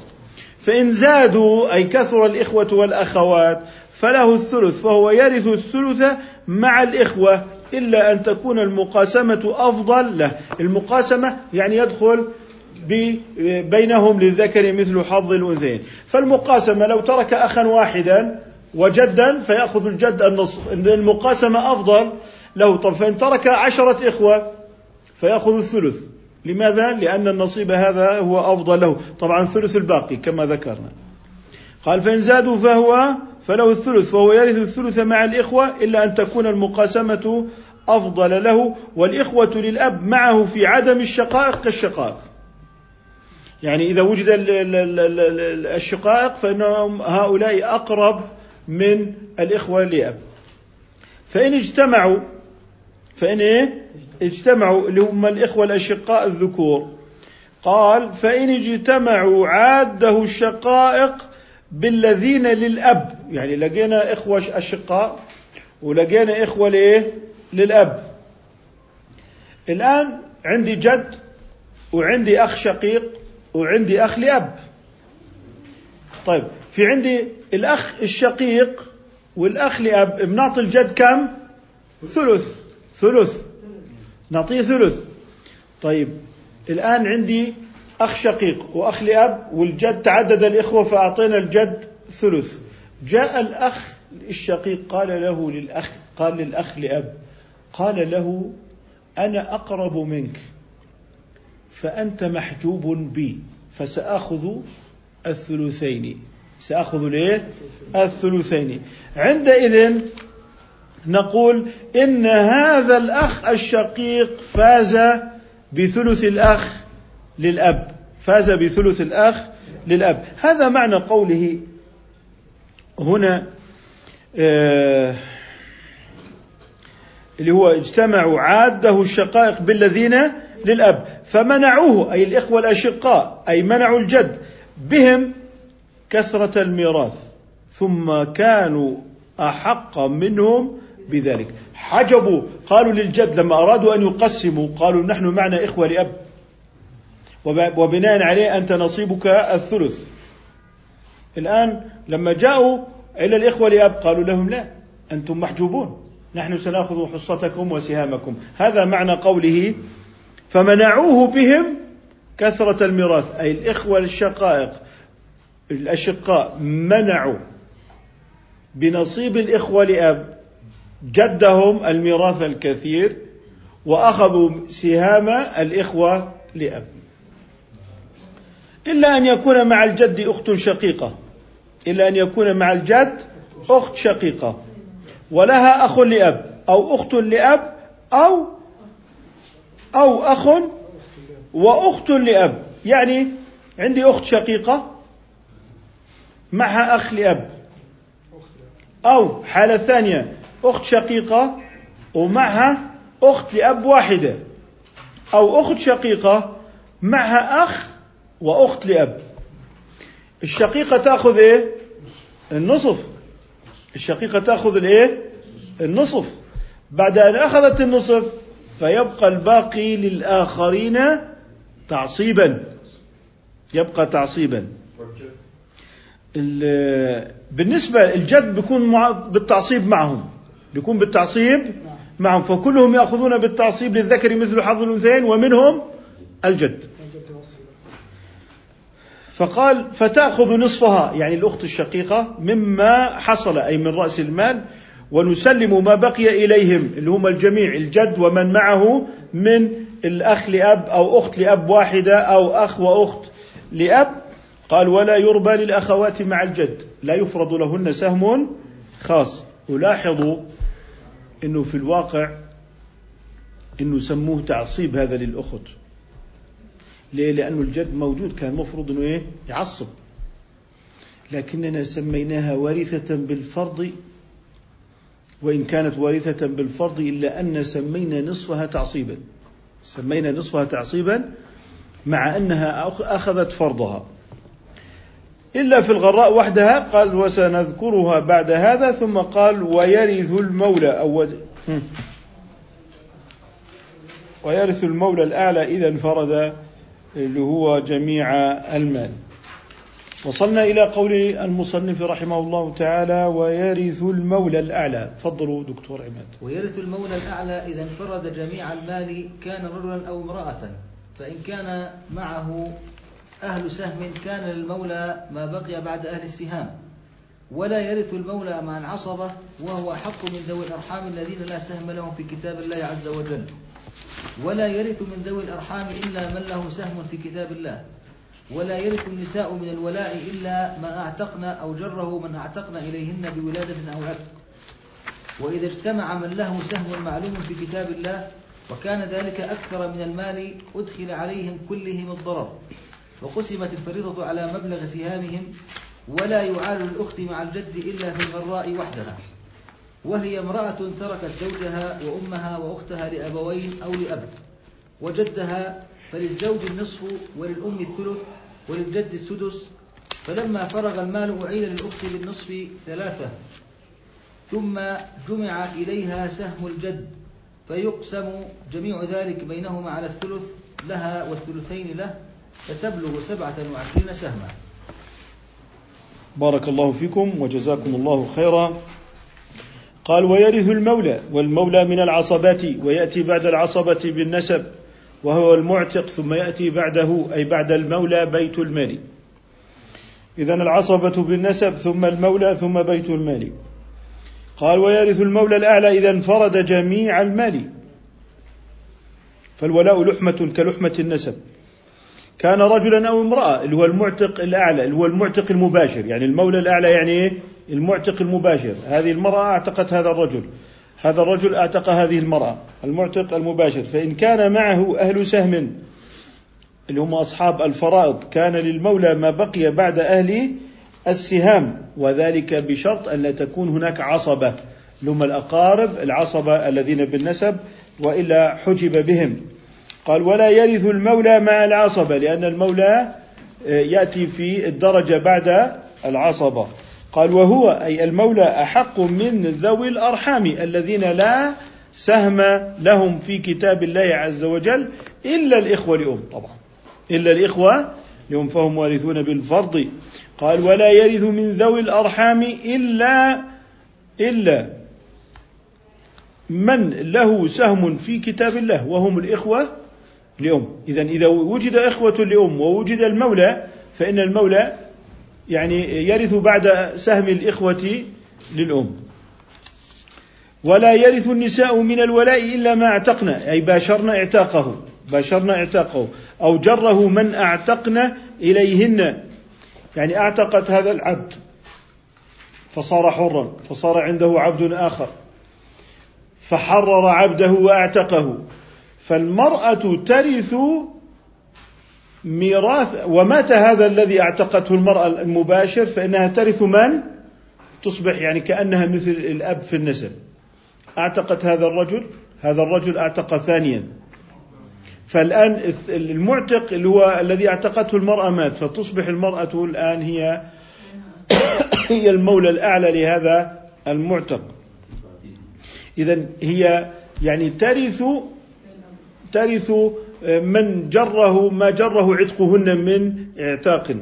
فإن زادوا أي كثر الإخوة والأخوات فله الثلث فهو يرث الثلث مع الإخوة إلا أن تكون المقاسمة أفضل له. المقاسمة يعني يدخل بينهم للذكر مثل حظ الأنثيين. فالمقاسمة لو ترك أخا واحدا وجدا فيأخذ الجد النصف. المقاسمة أفضل له. طب فإن ترك عشرة إخوة فيأخذ الثلث. لماذا؟ لأن النصيب هذا هو أفضل له. طبعا ثلث الباقي كما ذكرنا. قال فإن زادوا فهو فله الثلث فهو يرث الثلث مع الإخوة إلا أن تكون المقاسمة أفضل له. والإخوة للأب معه في عدم الشقائق كالشقائق يعني إذا وجد الشقائق فإنهم هؤلاء أقرب من الإخوة لأب. فإن اجتمعوا فإن إيه؟ اجتمعوا اللي هم الإخوة الأشقاء الذكور. قال فإن اجتمعوا عاده الشقائق بالذين للأب. يعني لقينا إخوة أشقاء ولقينا إخوة لإيه؟ للأب. الآن عندي جد وعندي أخ شقيق وعندي أخ لأب. طيب في عندي الأخ الشقيق والأخ لأب بنعطي الجد كم؟ ثلث. ثلث. نعطيه ثلث. طيب الآن عندي أخ شقيق وأخ لأب والجد تعدد الإخوة فأعطينا الجد ثلث. جاء الأخ الشقيق قال له للأخ قال للأخ لأب قال له أنا أقرب منك فأنت محجوب بي فسآخذ الثلثين. سآخذ ليه؟ الثلثين. عندئذ نقول إن هذا الأخ الشقيق فاز بثلث الأخ للأب. فاز بثلث الأخ للأب. هذا معنى قوله هنا آه اللي هو اجتمعوا عاده الشقائق بالذين للأب. فمنعوه أي الإخوة الأشقاء أي منعوا الجد بهم كثرة الميراث ثم كانوا أحق منهم بذلك. حجبوا قالوا للجد لما أرادوا أن يقسموا قالوا نحن معنا إخوة لأب وبناء عليه أنت نصيبك الثلث. الآن لما جاءوا إلى الإخوة لأب قالوا لهم لا أنتم محجوبون. نحن سنأخذ حصتكم وسهامكم. هذا معنى قوله فمنعوه بهم كثرة الميراث أي الإخوة الشقائق. الأشقاء منعوا بنصيب الإخوة لأب جدهم الميراث الكثير وأخذوا سهام الإخوة لأب. إلا أن يكون مع الجد أخت شقيقة. إلا أن يكون مع الجد أخت شقيقة. ولها أخ لأب أو أخت لأب أو أو أخ وأخت لأب. يعني عندي أخت شقيقة معها أخ لأب. أو حالة ثانية أخت شقيقة ومعها أخت لأب واحدة. أو أخت شقيقة معها أخ وأخت لأب. الشقيقة تأخذ إيه؟ النصف. الشقيقة تأخذ الإيه؟ النصف. بعد أن أخذت النصف فيبقى الباقي للآخرين تعصيبا. يبقى تعصيبا. بالنسبة الجد بيكون بالتعصيب معهم. بيكون بالتعصيب معهم. فكلهم يأخذون بالتعصيب للذكر مثل حظ الأنثيين ومنهم الجد. فقال فتأخذ نصفها يعني الأخت الشقيقة مما حصل أي من رأس المال ونسلم ما بقي إليهم اللي هم الجميع الجد ومن معه من الأخ لأب أو أخت لأب واحدة أو أخ وأخت لأب. قال ولا يربى للأخوات مع الجد. لا يفرض لهن سهم خاص. ولاحظوا أنه في الواقع أنه سموه تعصيب هذا للأخت. ليه؟ لأنه الجد موجود كان مفروض أنه إيه؟ يعصب. لكننا سميناها وارثة بالفرض وإن كانت وارثة بالفرض إلا أن سمينا نصفها تعصيبا. سمينا نصفها تعصيبا مع أنها أخذت فرضها. إلا في الغراء وحدها. قال وسنذكرها بعد هذا. ثم قال ويرث المولى. أو ويرث المولى الأعلى. إذا انفرد اللي هو جميع المال. وصلنا إلى قول المصنف رحمه الله تعالى ويرث المولى الأعلى. تفضلوا دكتور عماد. ويرث المولى الأعلى إذا انفرد جميع المال كان رجلا أو امرأة. فإن كان معه أهل سهم كان للمولى ما بقي بعد أهل السهام ولا يرث المولى مع العصبة وهو حق من ذوي الأرحام الذين لا سهم لهم في كتاب الله عز وجل. ولا يرث من ذوي الأرحام إلا من له سهم في كتاب الله. ولا يرث النساء من الولاء إلا ما أعتقن أو جره من أعتقن إليهن بولادة أو عتق. وإذا اجتمع من له سهم معلوم في كتاب الله وكان ذلك أكثر من المال أدخل عليهم كلهم الضرر. وقسمت الفريضة على مبلغ سهامهم ولا يعال الأخت مع الجد إلا في الغراء وحدها. وهي امرأة تركت زوجها وأمها وأختها لأبوين أو لأب وجدها فللزوج النصف وللأم الثلث وللجد السدس. فلما فرغ المال أعين للأخت بالنصف ثلاثة ثم جمع إليها سهم الجد فيقسم جميع ذلك بينهما على الثلث لها والثلثين له فتبلغ سبعة وعشرين سهما. بارك الله فيكم وجزاكم الله خيرا. قال ويرث المولى والمولى من العصبات ويأتي بعد العصبة بالنسب وهو المعتق ثم يأتي بعده أي بعد المولى بيت المال. إذا العصبة بالنسب ثم المولى ثم بيت المال. قال ويرث المولى الأعلى إذا انفرد جميع المال. فالولاء لحمة كلحمة النسب. كان رجلا أو امرأة اللي هو المعتق الأعلى اللي هو المعتق المباشر. يعني المولى الأعلى يعني إيه؟ المعتق المباشر. هذه المرأة أعتقت هذا الرجل. هذا الرجل أعتق هذه المرأة المعتق المباشر. فإن كان معه أهل سهم اللي هم أصحاب الفرائض كان للمولى ما بقي بعد أهل السهام. وذلك بشرط أن لا تكون هناك عصبة. لهم الأقارب العصبة الذين بالنسب وإلا حجب بهم. قال ولا يرث المولى مع العصبة لأن المولى آه، يأتي في الدرجة بعد العصبة قال وهو أي المولى أحق من ذوي الأرحام الذين لا سهم لهم في كتاب الله عز وجل إلا الإخوة لأم. طبعا إلا الإخوة لأم فهم وارثون بالفرض. قال ولا يرث من ذوي الأرحام إلا إلا من له سهم في كتاب الله وهم الإخوة لأم إذا إذا وجد إخوة لأم ووجد المولى فإن المولى يعني يرث بعد سهم الإخوة للأم. ولا يرث النساء من الولاء إلا ما اعتقنا أي باشرنا اعتاقه باشرنا اعتاقه أو جره من اعتقنا إليهن. يعني أعتقت هذا العبد فصار حرا فصار عنده عبد آخر فحرر عبده وأعتقه. فالمرأة ترث ميراث ومات هذا الذي اعتقته المرأة المباشر فإنها ترث من؟ تصبح يعني كأنها مثل الأب في النسب. أعتقت هذا الرجل هذا الرجل أعتق ثانيا. فالآن المعتق اللي هو الذي اعتقته المرأة مات فتصبح المرأة الآن هي هي المولى الأعلى لهذا المعتق. إذا هي يعني ترث ترث من جره ما جره عتقهن من اعتاق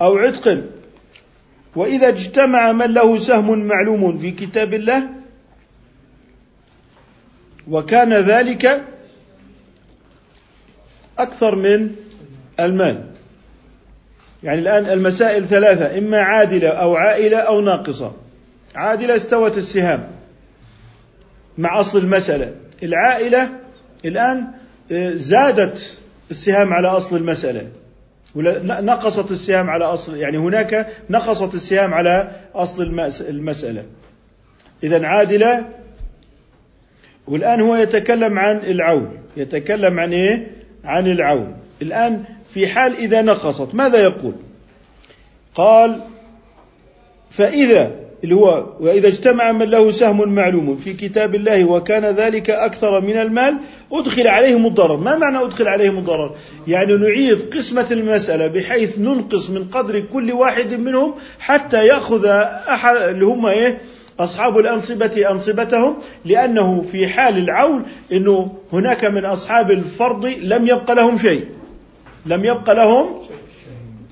أو عتق. وإذا اجتمع من له سهم معلوم في كتاب الله وكان ذلك أكثر من المال. يعني الآن المسائل ثلاثة إما عادلة أو عائلة أو ناقصة. عادلة استوت السهام مع أصل المسألة. العائلة الآن آه، زادت السهام على أصل المسألة. نقصت السهام على أصل يعني هناك نقصت السهام على أصل المسألة. إذا عادلة. والآن هو يتكلم عن العون. يتكلم عن إيه؟ عن العون. الآن في حال إذا نقصت ماذا يقول؟ قال فإذا اللي هو وإذا اجتمع من له سهم معلوم في كتاب الله وكان ذلك أكثر من المال أدخل عليهم الضرر. ما معنى أدخل عليهم الضرر؟ يعني نعيد قسمة المسألة بحيث ننقص من قدر كل واحد منهم حتى يأخذ أحد اللي هم إيه؟ أصحاب الأنصبة أنصبتهم لأنه في حال العول أنه هناك من أصحاب الفرض لم يبق لهم شيء. لم يبق لهم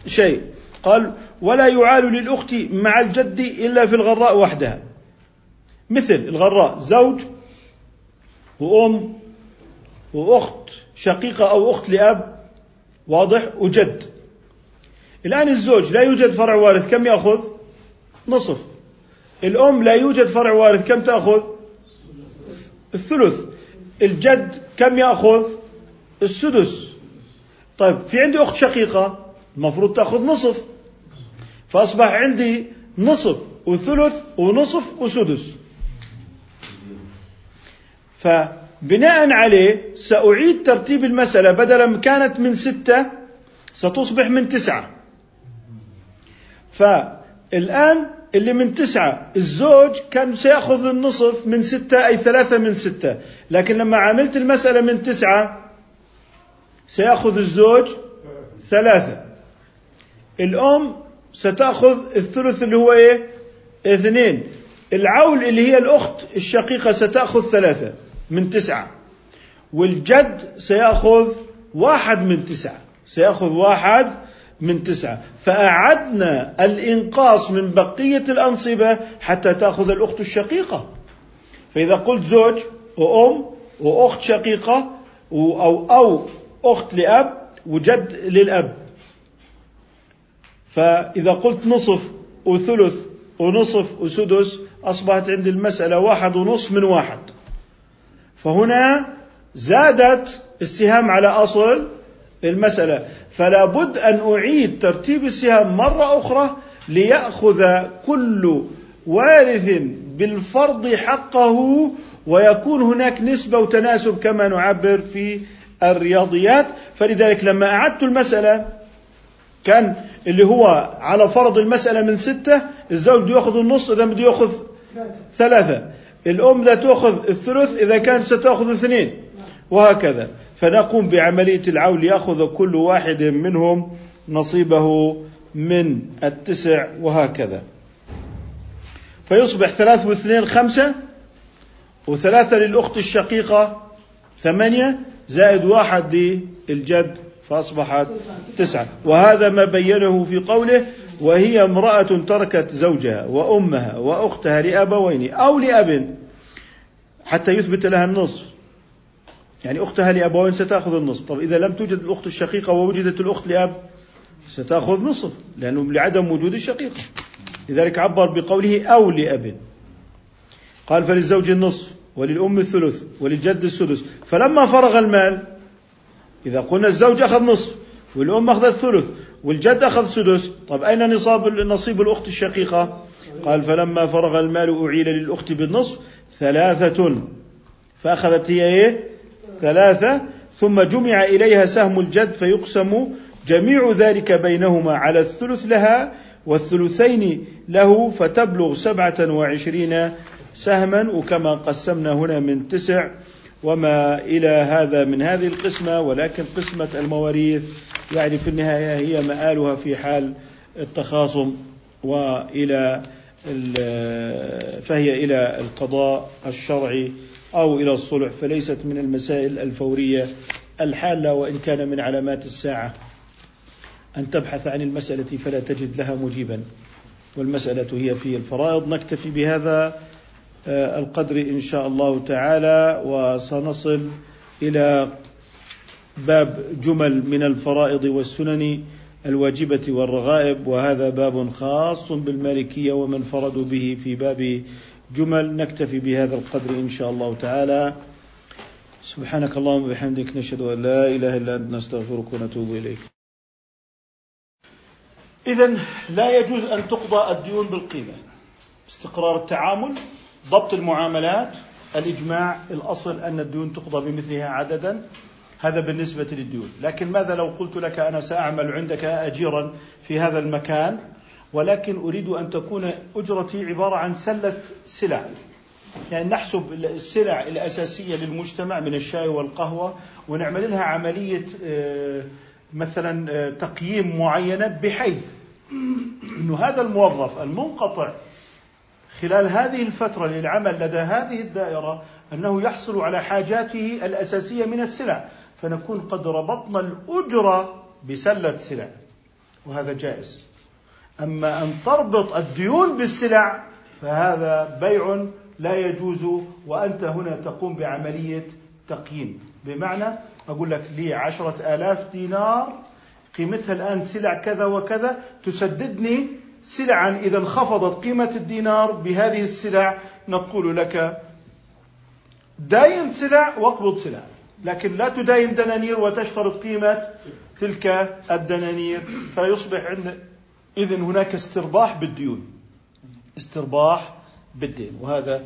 شيء. قال ولا يعال للأخت مع الجد إلا في الغراء وحدها. مثل الغراء زوج وأم وأخت شقيقة أو أخت لأب واضح وجد. الآن الزوج لا يوجد فرع وارث كم يأخذ؟ نصف. الأم لا يوجد فرع وارث كم تأخذ؟ الثلث. الجد كم يأخذ؟ السدس. طيب في عندي أخت شقيقة المفروض تأخذ نصف. فأصبح عندي نصف وثلث ونصف وسدس. فبناء عليه سأعيد ترتيب المسألة بدلا كانت من ستة ستصبح من تسعة. فالآن اللي من تسعة الزوج كان سيأخذ النصف من ستة أي ثلاثة من ستة. لكن لما عملت المسألة من تسعة سيأخذ الزوج ثلاثة. الأم ستأخذ الثلث اللي هو إيه؟ اثنين. العول اللي هي الأخت الشقيقة ستأخذ ثلاثة. من تسعة. والجد سيأخذ واحد من تسعة. سيأخذ واحد من تسعة. فأعدنا الإنقاص من بقية الأنصبة حتى تأخذ الأخت الشقيقة. فإذا قلت زوج وأم وأخت شقيقة أو أو أخت لأب وجد للأب. فإذا قلت نصف وثلث ونصف وسدس أصبحت عندي المسألة واحد ونصف من واحد. فهنا زادت السهام على أصل المسألة. فلا بد أن أعيد ترتيب السهام مرة أخرى ليأخذ كل وارث بالفرض حقه ويكون هناك نسبة وتناسب كما نعبر في الرياضيات. فلذلك لما أعدت المسألة كان اللي هو على فرض المسألة من ستة الزوج بده يأخذ النص إذا بده يأخذ ثلاثة. الأم بدها تأخذ الثلث إذا كانت ستأخذ اثنين. وهكذا. فنقوم بعملية العول يأخذ كل واحد منهم نصيبه من التسع وهكذا. فيصبح ثلاث واثنين خمسة وثلاثة للأخت الشقيقة ثمانية زائد واحد للجد فأصبحت تسعة. وهذا ما بينه في قوله وهي امرأة تركت زوجها وأمها وأختها لأبوين أو لأب حتى يثبت لها النصف. يعني أختها لأبوين ستأخذ النصف. طب إذا لم توجد الأخت الشقيقة ووجدت الأخت لأب ستأخذ نصف لأنه لعدم وجود الشقيقة. لذلك عبر بقوله أو لأب. قال فللزوج النصف وللأم الثلث وللجد السدس. فلما فرغ المال إذا قلنا الزوج أخذ نصف والأم أخذت ثلث والجد أخذ سدس. طب أين نصاب نصيب الأخت الشقيقة؟ قال فلما فرغ المال أعيل للأخت بالنصف ثلاثة. فأخذت هي إيه؟ ثلاثة. ثم جمع إليها سهم الجد فيقسم جميع ذلك بينهما على الثلث لها والثلثين له فتبلغ سبعة وعشرين سهما. وكما قسمنا هنا من تسع وما إلى هذا من هذه القسمة ولكن قسمة المواريث يعني في النهاية هي مآلها في حال التخاصم وإلى فهي إلى القضاء الشرعي أو إلى الصلح فليست من المسائل الفورية الحالة وإن كان من علامات الساعة أن تبحث عن المسألة فلا تجد لها مجيبا والمسألة هي في الفرائض نكتفي بهذا القدر إن شاء الله تعالى وسنصل إلى باب جمل من الفرائض والسنن الواجبة والرغائب وهذا باب خاص بالمالكية ومن فرضوا به في باب جمل نكتفي بهذا القدر إن شاء الله تعالى. سبحانك اللهم وبحمدك نشهد أن لا إله إلا أنت نستغفرك ونتوب إليك. إذا لا يجوز أن تقضى الديون بالقيمة. استقرار التعامل ضبط المعاملات الإجماع الأصل أن الديون تقضى بمثلها عددا هذا بالنسبة للديون. لكن ماذا لو قلت لك أنا سأعمل عندك أجيرا في هذا المكان؟ ولكن أريد أن تكون أجرتي عبارة عن سلة سلع. يعني نحسب السلع الأساسية للمجتمع من الشاي والقهوة ونعمل لها عملية آه، مثلا آه، تقييم معينة بحيث أنه هذا الموظف المنقطع خلال هذه الفترة للعمل لدى هذه الدائرة أنه يحصل على حاجاته الأساسية من السلع فنكون قد ربطنا الأجرة بسلة سلع وهذا جائز. أما أن تربط الديون بالسلع فهذا بيع لا يجوز وأنت هنا تقوم بعملية تقييم. بمعنى أقول لك لي عشرة آلاف دينار قيمتها الآن سلع كذا وكذا تسددني سلعا. إذا انخفضت قيمة الدينار بهذه السلع نقول لك داين سلع واقبض سلع. لكن لا تداين دنانير وتشترط قيمة تلك الدنانير. فيصبح عند إذن هناك استرباح بالديون. استرباح بالدين. وهذا